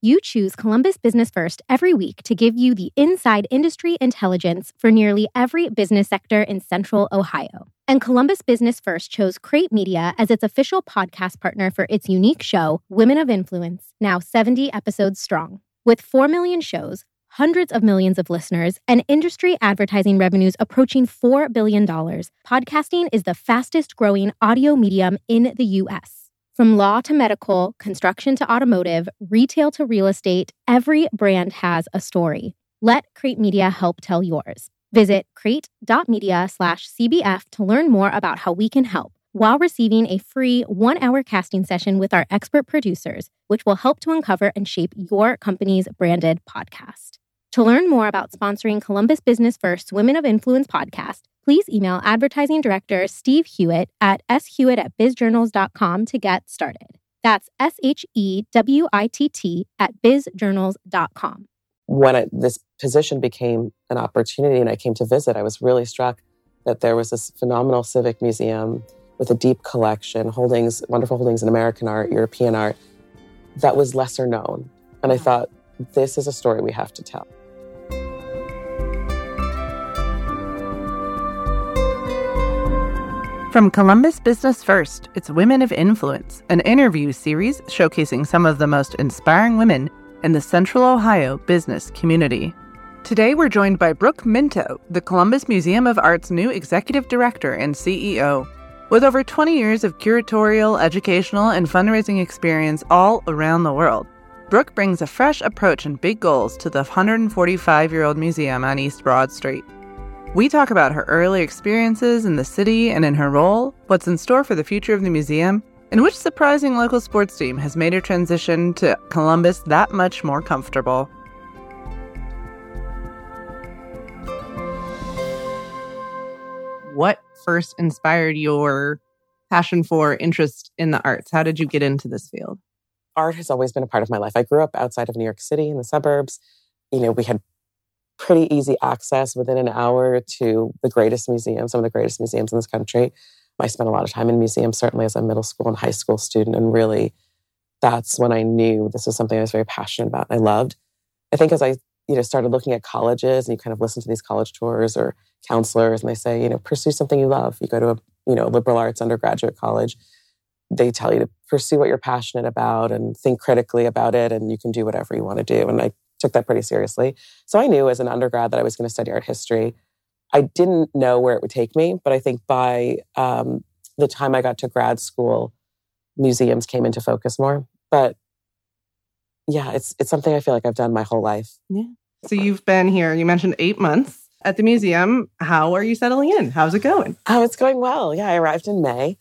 You choose Columbus Business First every week to give you the inside industry intelligence for nearly every business sector in Central Ohio. And Columbus Business First chose Crate Media as its official podcast partner for its unique show, Women of Influence, now 70 episodes strong. With 4 million shows, hundreds of millions of listeners, and industry advertising revenues approaching $4 billion, podcasting is the fastest growing audio medium in the U.S. From law to medical, construction to automotive, retail to real estate, every brand has a story. Let Crate Media help tell yours. Visit crate.media slash CBF to learn more about how we can help while receiving a free one hour casting session with our expert producers, which will help to uncover and shape your company's branded podcast. To learn more about sponsoring Columbus Business First Women of Influence podcast, please email advertising director Steve Hewitt at shewitt at bizjournals.com to get started. That's S H E W I T T at bizjournals.com. When I, this position became an opportunity and I came to visit, I was really struck that there was this phenomenal civic museum with a deep collection, holdings, wonderful holdings in American art, European art, that was lesser known. And I thought, this is a story we have to tell. From Columbus Business First, it's Women of Influence, an interview series showcasing some of the most inspiring women in the Central Ohio business community. Today, we're joined by Brooke Minto, the Columbus Museum of Art's new executive director and CEO. With over 20 years of curatorial, educational, and fundraising experience all around the world, Brooke brings a fresh approach and big goals to the 145 year old museum on East Broad Street. We talk about her early experiences in the city and in her role, what's in store for the future of the museum, and which surprising local sports team has made her transition to Columbus that much more comfortable. What first inspired your passion for interest in the arts? How did you get into this field? Art has always been a part of my life. I grew up outside of New York City in the suburbs. You know, we had pretty easy access within an hour to the greatest museums, some of the greatest museums in this country. I spent a lot of time in museums, certainly as a middle school and high school student, and really that's when I knew this was something I was very passionate about. And I loved. I think as I you know started looking at colleges and you kind of listen to these college tours or counselors and they say you know pursue something you love. You go to a you know liberal arts undergraduate college. They tell you to pursue what you're passionate about and think critically about it, and you can do whatever you want to do. And I took that pretty seriously. So I knew as an undergrad that I was going to study art history. I didn't know where it would take me, but I think by um, the time I got to grad school, museums came into focus more. But yeah, it's it's something I feel like I've done my whole life. Yeah. So you've been here. You mentioned eight months at the museum. How are you settling in? How's it going? Oh, it's going well. Yeah, I arrived in May,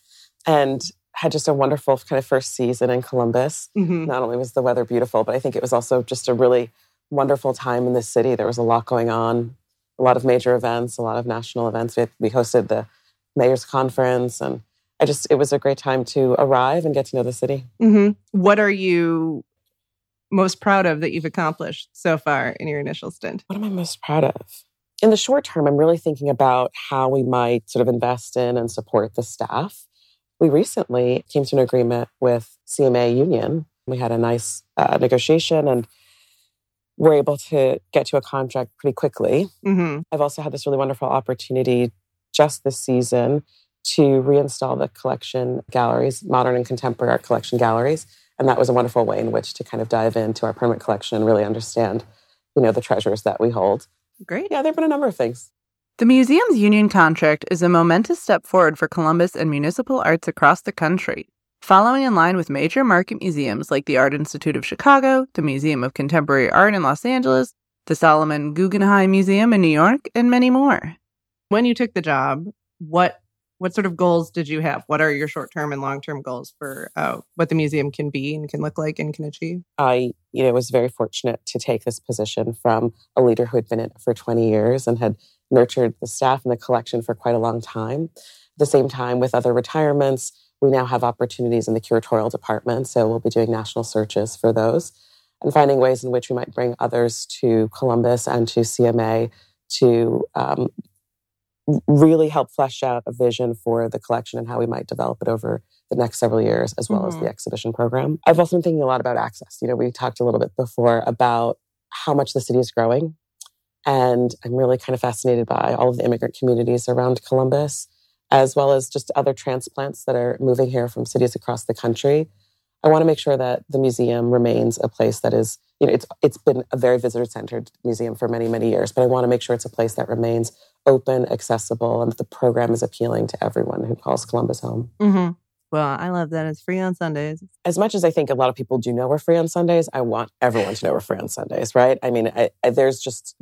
and had just a wonderful kind of first season in Columbus. Mm-hmm. Not only was the weather beautiful, but I think it was also just a really wonderful time in the city. There was a lot going on, a lot of major events, a lot of national events. We, we hosted the mayor's conference, and I just it was a great time to arrive and get to know the city. Mm-hmm. What are you most proud of that you've accomplished so far in your initial stint? What am I most proud of? In the short term, I'm really thinking about how we might sort of invest in and support the staff. We recently came to an agreement with CMA Union. We had a nice uh, negotiation and we're able to get to a contract pretty quickly. Mm-hmm. I've also had this really wonderful opportunity just this season to reinstall the collection galleries, modern and contemporary art collection galleries. And that was a wonderful way in which to kind of dive into our permanent collection and really understand, you know, the treasures that we hold. Great. Yeah, there have been a number of things. The museum's union contract is a momentous step forward for Columbus and municipal arts across the country following in line with major market museums like the Art Institute of Chicago, the Museum of Contemporary Art in Los Angeles, the Solomon Guggenheim Museum in New York, and many more. When you took the job, what what sort of goals did you have? What are your short term and long term goals for uh, what the museum can be and can look like and can achieve? I, you know, was very fortunate to take this position from a leader who had been in it for 20 years and had nurtured the staff and the collection for quite a long time. At the same time, with other retirements, we now have opportunities in the curatorial department, so we'll be doing national searches for those and finding ways in which we might bring others to Columbus and to CMA to um, really help flesh out a vision for the collection and how we might develop it over the next several years, as well mm-hmm. as the exhibition program. I've also been thinking a lot about access. You know, we talked a little bit before about how much the city is growing. And I'm really kind of fascinated by all of the immigrant communities around Columbus, as well as just other transplants that are moving here from cities across the country. I want to make sure that the museum remains a place that is, you know, it's it's been a very visitor centered museum for many many years, but I want to make sure it's a place that remains open, accessible, and that the program is appealing to everyone who calls Columbus home. Mm-hmm. Well, I love that it's free on Sundays. As much as I think a lot of people do know we're free on Sundays, I want everyone to know we're free on Sundays, right? I mean, I, I, there's just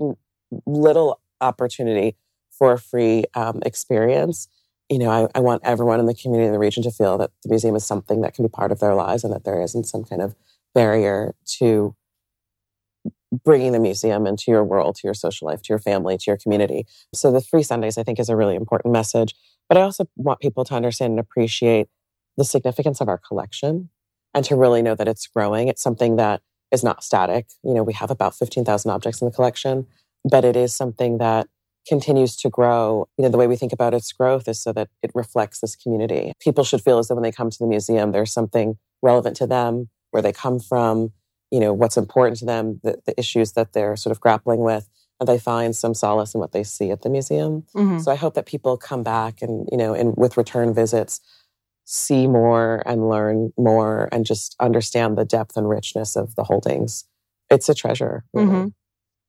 little opportunity for a free um, experience. You know, I, I want everyone in the community in the region to feel that the museum is something that can be part of their lives and that there isn't some kind of barrier to bringing the museum into your world, to your social life, to your family, to your community. So the free Sundays, I think, is a really important message. But I also want people to understand and appreciate the significance of our collection and to really know that it's growing. It's something that is not static. You know, we have about 15,000 objects in the collection, but it is something that continues to grow. You know, the way we think about its growth is so that it reflects this community. People should feel as though when they come to the museum, there's something relevant to them, where they come from, you know, what's important to them, the, the issues that they're sort of grappling with. And they find some solace in what they see at the museum. Mm-hmm. So I hope that people come back and, you know, and with return visits, see more and learn more and just understand the depth and richness of the holdings. It's a treasure. Really. Mm-hmm.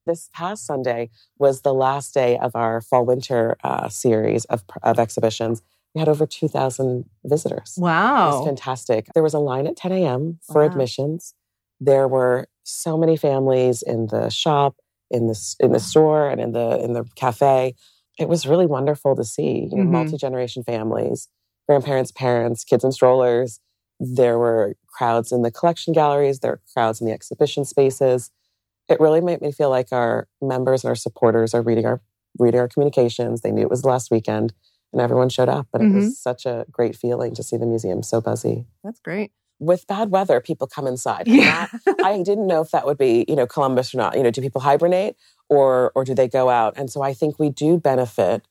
This past Sunday was the last day of our fall winter uh, series of, of exhibitions. We had over 2,000 visitors. Wow. It was fantastic. There was a line at 10 a.m. for wow. admissions. There were so many families in the shop, in the, in the store, and in the, in the cafe. It was really wonderful to see, you know, mm-hmm. multi-generation families grandparents, parents, kids in strollers. There were crowds in the collection galleries, there were crowds in the exhibition spaces. It really made me feel like our members and our supporters are reading our reading our communications. They knew it was the last weekend and everyone showed up. But mm-hmm. it was mm-hmm. such a great feeling to see the museum so buzzy. That's great. With bad weather, people come inside. Yeah. I didn't know if that would be, you know, Columbus or not. You know, do people hibernate or or do they go out? And so I think we do benefit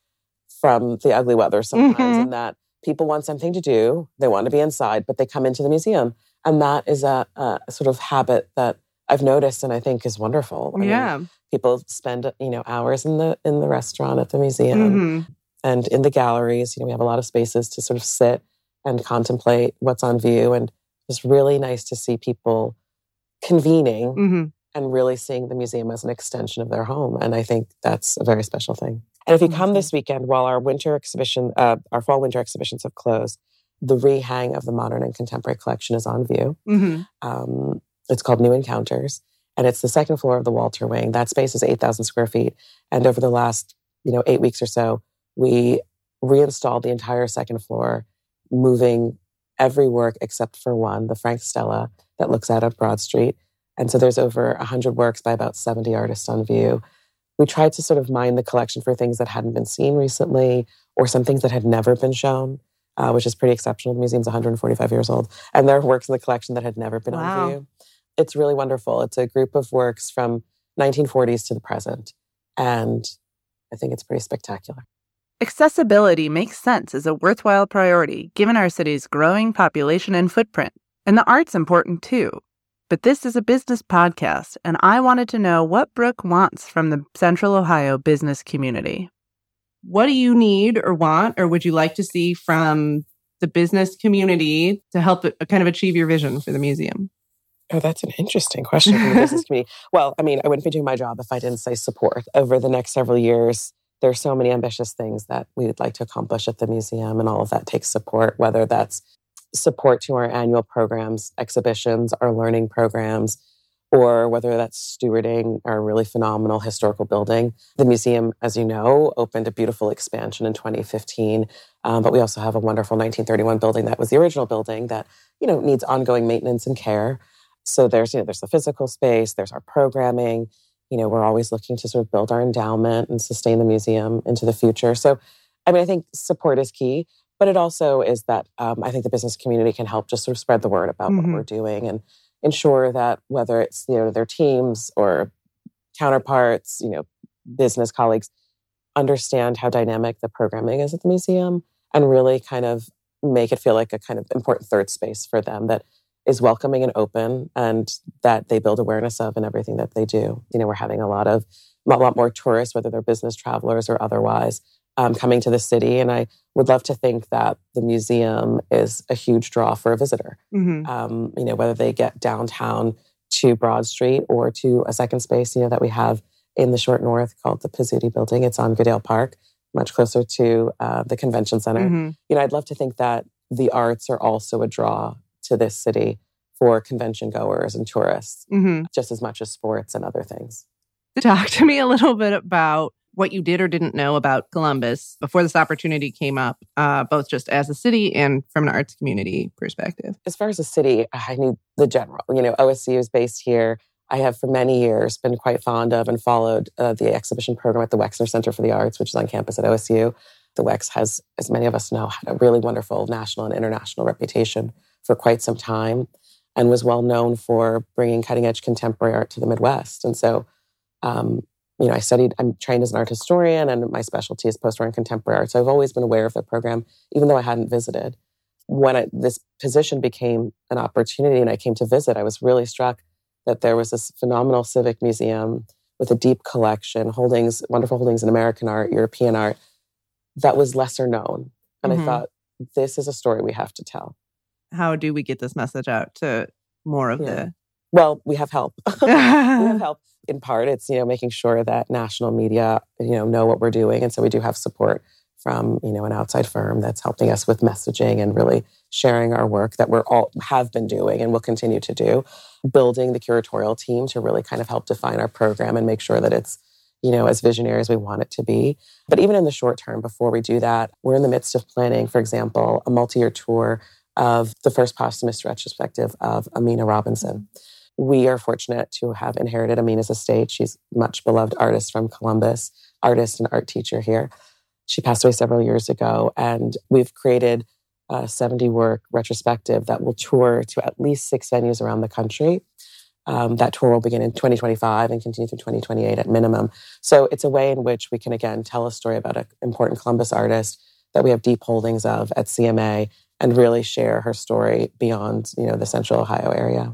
from the ugly weather sometimes mm-hmm. in that people want something to do, they want to be inside, but they come into the museum. And that is a, a sort of habit that I've noticed and I think is wonderful. I yeah. Mean, people spend, you know, hours in the in the restaurant at the museum mm-hmm. and in the galleries. You know, we have a lot of spaces to sort of sit and contemplate what's on view. And it's really nice to see people convening mm-hmm. and really seeing the museum as an extension of their home. And I think that's a very special thing. And if you come this weekend while our winter exhibition, uh, our fall winter exhibitions have closed, the rehang of the modern and contemporary collection is on view. Mm-hmm. Um, it's called New Encounters, and it's the second floor of the Walter Wing. That space is eight thousand square feet, and over the last you know eight weeks or so, we reinstalled the entire second floor, moving every work except for one, the Frank Stella that looks out at Broad Street. And so there's over 100 works by about 70 artists on view we tried to sort of mine the collection for things that hadn't been seen recently or some things that had never been shown, uh, which is pretty exceptional. The museum's 145 years old, and there are works in the collection that had never been wow. on view. It's really wonderful. It's a group of works from 1940s to the present, and I think it's pretty spectacular. Accessibility makes sense as a worthwhile priority given our city's growing population and footprint. And the art's important too. But this is a business podcast, and I wanted to know what Brooke wants from the Central Ohio business community. What do you need or want, or would you like to see from the business community to help kind of achieve your vision for the museum? Oh, that's an interesting question from the business community. Well, I mean, I wouldn't be doing my job if I didn't say support. Over the next several years, there's so many ambitious things that we would like to accomplish at the museum, and all of that takes support, whether that's support to our annual programs, exhibitions, our learning programs, or whether that's stewarding our really phenomenal historical building. The museum, as you know, opened a beautiful expansion in 2015, um, but we also have a wonderful 1931 building that was the original building that you know needs ongoing maintenance and care. So there's you know there's the physical space, there's our programming. You know we're always looking to sort of build our endowment and sustain the museum into the future. So I mean I think support is key. But it also is that um, I think the business community can help just sort of spread the word about mm-hmm. what we're doing and ensure that whether it's you know their teams or counterparts, you know, business colleagues understand how dynamic the programming is at the museum and really kind of make it feel like a kind of important third space for them that is welcoming and open and that they build awareness of in everything that they do. You know, we're having a lot of a lot more tourists, whether they're business travelers or otherwise, um, coming to the city. And I would love to think that the museum is a huge draw for a visitor. Mm-hmm. Um, you know, whether they get downtown to Broad Street or to a second space, you know, that we have in the short north called the Pizzuti Building. It's on Goodale Park, much closer to uh, the convention center. Mm-hmm. You know, I'd love to think that the arts are also a draw to this city for convention goers and tourists, mm-hmm. just as much as sports and other things. Talk to me a little bit about what you did or didn't know about Columbus before this opportunity came up, uh, both just as a city and from an arts community perspective. As far as a city, I knew the general. You know, OSU is based here. I have for many years been quite fond of and followed uh, the exhibition program at the Wexner Center for the Arts, which is on campus at OSU. The WEX has, as many of us know, had a really wonderful national and international reputation for quite some time and was well known for bringing cutting edge contemporary art to the Midwest. And so, um, you know, I studied, I'm trained as an art historian, and my specialty is post war and contemporary art. So I've always been aware of the program, even though I hadn't visited. When I, this position became an opportunity and I came to visit, I was really struck that there was this phenomenal civic museum with a deep collection, holdings, wonderful holdings in American art, European art, that was lesser known. And mm-hmm. I thought, this is a story we have to tell how do we get this message out to more of yeah. the well we have help. We have help in part. It's you know making sure that national media you know know what we're doing. And so we do have support from you know an outside firm that's helping us with messaging and really sharing our work that we're all have been doing and will continue to do. Building the curatorial team to really kind of help define our program and make sure that it's you know as visionary as we want it to be. But even in the short term before we do that we're in the midst of planning for example a multi-year tour of the first posthumous retrospective of Aminah Robinson. We are fortunate to have inherited Aminah's estate. She's a much beloved artist from Columbus, artist and art teacher here. She passed away several years ago, and we've created a 70 work retrospective that will tour to at least six venues around the country. Um, that tour will begin in 2025 and continue through 2028 at minimum. So it's a way in which we can again tell a story about an important Columbus artist that we have deep holdings of at CMA and really share her story beyond, you know, the central Ohio area.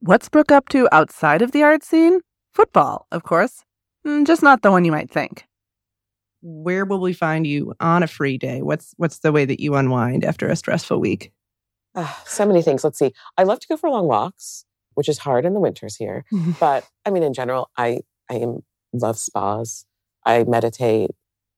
What's Brooke up to outside of the art scene? Football, of course. Mm, just not the one you might think. Where will we find you on a free day? What's what's the way that you unwind after a stressful week? Uh, so many things. Let's see. I love to go for long walks, which is hard in the winters here. but I mean, in general, I I am, love spas. I meditate.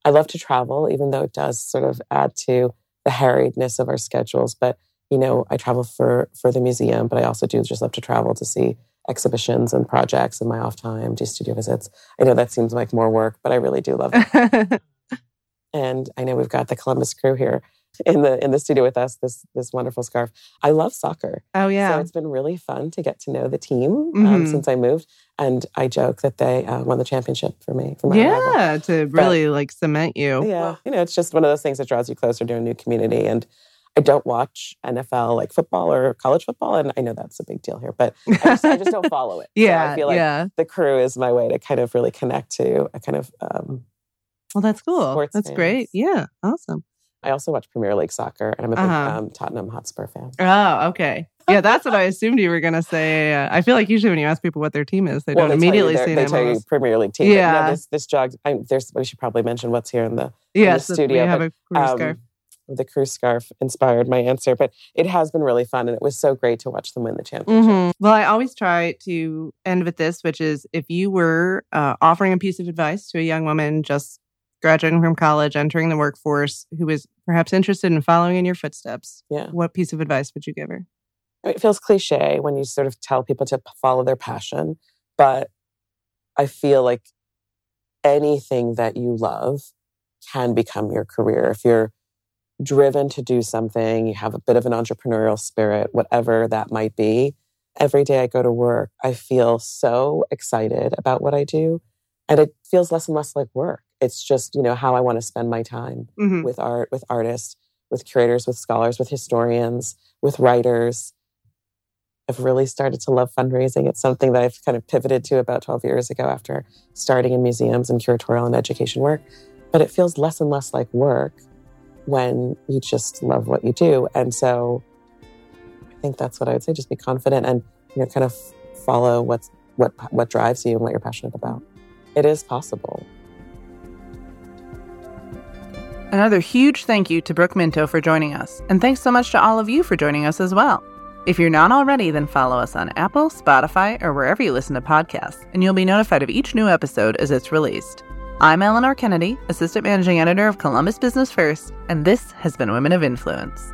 I love to travel, even though it does sort of add to the harriedness of our schedules. But you know, I travel for for the museum, but I also do just love to travel to see exhibitions and projects in my off time, do studio visits. I know that seems like more work, but I really do love it. and I know we've got the Columbus crew here in the in the studio with us. This this wonderful scarf. I love soccer. Oh yeah, so it's been really fun to get to know the team um, mm-hmm. um, since I moved. And I joke that they uh, won the championship for me. For yeah, arrival. to really but, like cement you. Yeah, you know, it's just one of those things that draws you closer to a new community. And I don't watch NFL like football or college football, and I know that's a big deal here, but I just, I just don't follow it. yeah, so I feel like yeah. the crew is my way to kind of really connect to a kind of. Um, well, that's cool. That's fans. great. Yeah, awesome. I also watch Premier League soccer, and I'm a big uh-huh. um, Tottenham Hotspur fan. Oh, okay. Yeah, that's what I assumed you were going to say. Uh, I feel like usually when you ask people what their team is, they well, don't they immediately say they tell you Premier League team. Yeah, no, this this jog. I, there's we should probably mention what's here in the, yes, in the studio. We have but, a crew um, scarf. The crew scarf inspired my answer, but it has been really fun, and it was so great to watch them win the championship. Mm-hmm. Well, I always try to end with this, which is if you were uh, offering a piece of advice to a young woman just graduating from college, entering the workforce, who is perhaps interested in following in your footsteps, yeah. what piece of advice would you give her? It feels cliche when you sort of tell people to follow their passion, but I feel like anything that you love can become your career. If you're driven to do something, you have a bit of an entrepreneurial spirit, whatever that might be. Every day I go to work, I feel so excited about what I do. And it feels less and less like work. It's just, you know, how I want to spend my time mm-hmm. with art, with artists, with curators, with scholars, with historians, with writers. I've really started to love fundraising. It's something that I've kind of pivoted to about 12 years ago after starting in museums and curatorial and education work. but it feels less and less like work when you just love what you do. And so I think that's what I would say. Just be confident and you know, kind of follow what's what what drives you and what you're passionate about. It is possible. Another huge thank you to Brooke Minto for joining us, and thanks so much to all of you for joining us as well. If you're not already, then follow us on Apple, Spotify, or wherever you listen to podcasts, and you'll be notified of each new episode as it's released. I'm Eleanor Kennedy, Assistant Managing Editor of Columbus Business First, and this has been Women of Influence.